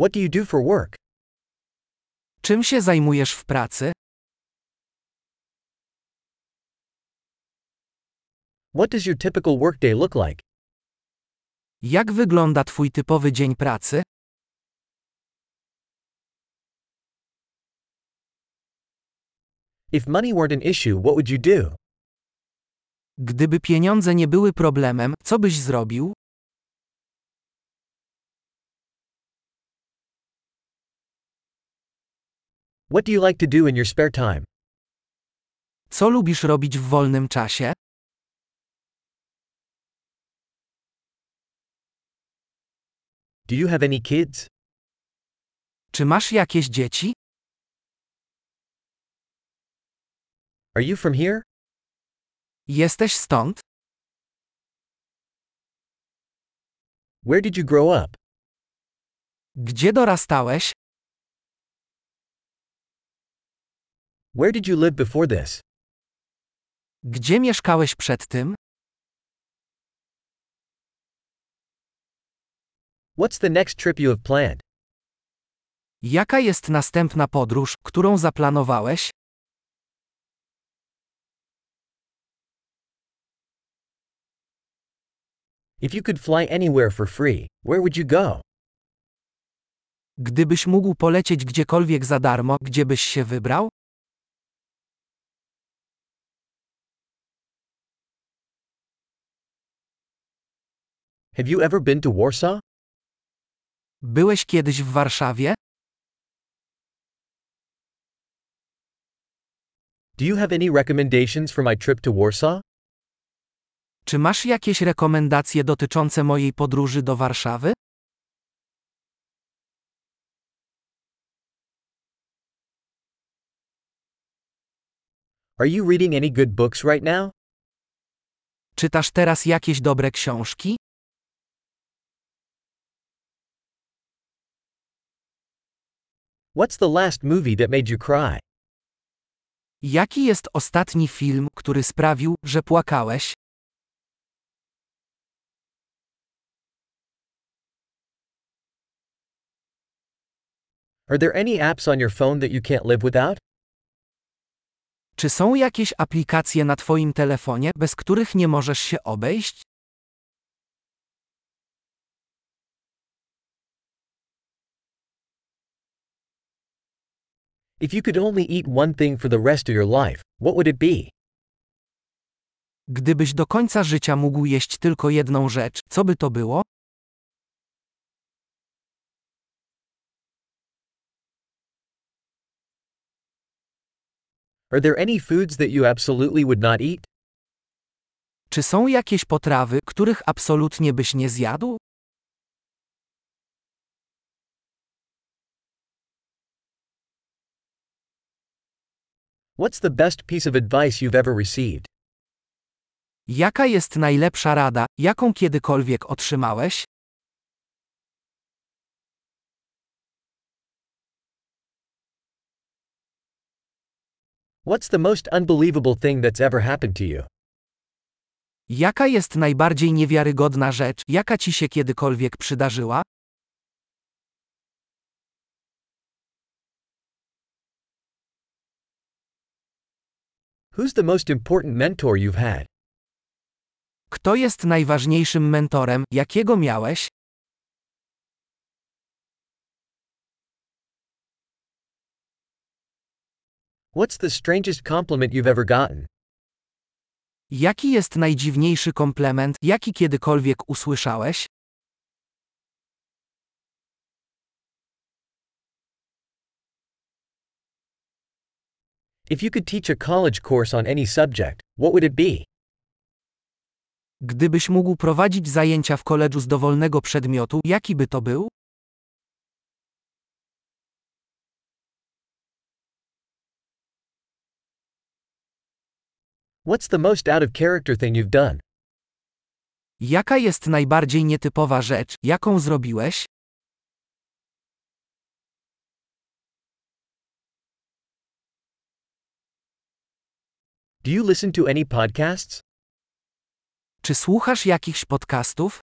What do you do for work? Czym się zajmujesz w pracy? What does your typical workday look like? Jak wygląda Twój typowy dzień pracy? If money weren't an issue, what would you do? Gdyby pieniądze nie były problemem, co byś zrobił? What do you like to do in your spare time? Co lubisz robić w wolnym czasie? Do you have any kids? Czy masz jakieś dzieci? Are you from here? Jesteś stąd? Where did you grow up? Gdzie dorastałeś? Where did you live before this? Gdzie mieszkałeś przed tym? What's the next trip you have planned? Jaka jest następna podróż, którą zaplanowałeś? If you could fly anywhere for free, where would you go? Gdybyś mógł polecieć gdziekolwiek za darmo, gdzie byś się wybrał? Have you ever been to Warsaw? Byłeś kiedyś w Warszawie? Do you have any recommendations for my trip to Warsaw? Czy masz jakieś rekomendacje dotyczące mojej podróży do Warszawy? Are you reading any good books right now? Czytasz teraz jakieś dobre książki? What's the last movie that made you cry? Jaki jest ostatni film, który sprawił, że płakałeś? Are there any apps on your phone that you can't live without? Czy są jakieś aplikacje na Twoim telefonie, bez których nie możesz się obejść? If you could only eat one thing for the rest of your life, what would it be? Gdybyś do końca życia mógł jeść tylko jedną rzecz, co by to było? Are there any foods that you absolutely would not eat? Czy są jakieś potrawy, których absolutnie byś nie zjadł? What's the best piece of advice you've ever received? Jaka jest najlepsza rada, jaką kiedykolwiek otrzymałeś? What's the most unbelievable thing that's ever happened to you? Jaka jest najbardziej niewiarygodna rzecz, jaka ci się kiedykolwiek przydarzyła? Who's the most important mentor you've had? Kto jest najważniejszym mentorem, jakiego miałeś? What's the strangest compliment you've ever gotten? Jaki jest najdziwniejszy komplement, jaki kiedykolwiek usłyszałeś? If you could teach a college course on any subject, what would it be? Gdybyś mógł prowadzić zajęcia w koledżu z dowolnego przedmiotu, jaki by to był? What's the most out of character thing you've done? Jaka jest najbardziej nietypowa rzecz, jaką zrobiłeś? Do you listen to any podcasts? Czy słuchasz jakichś podcastów?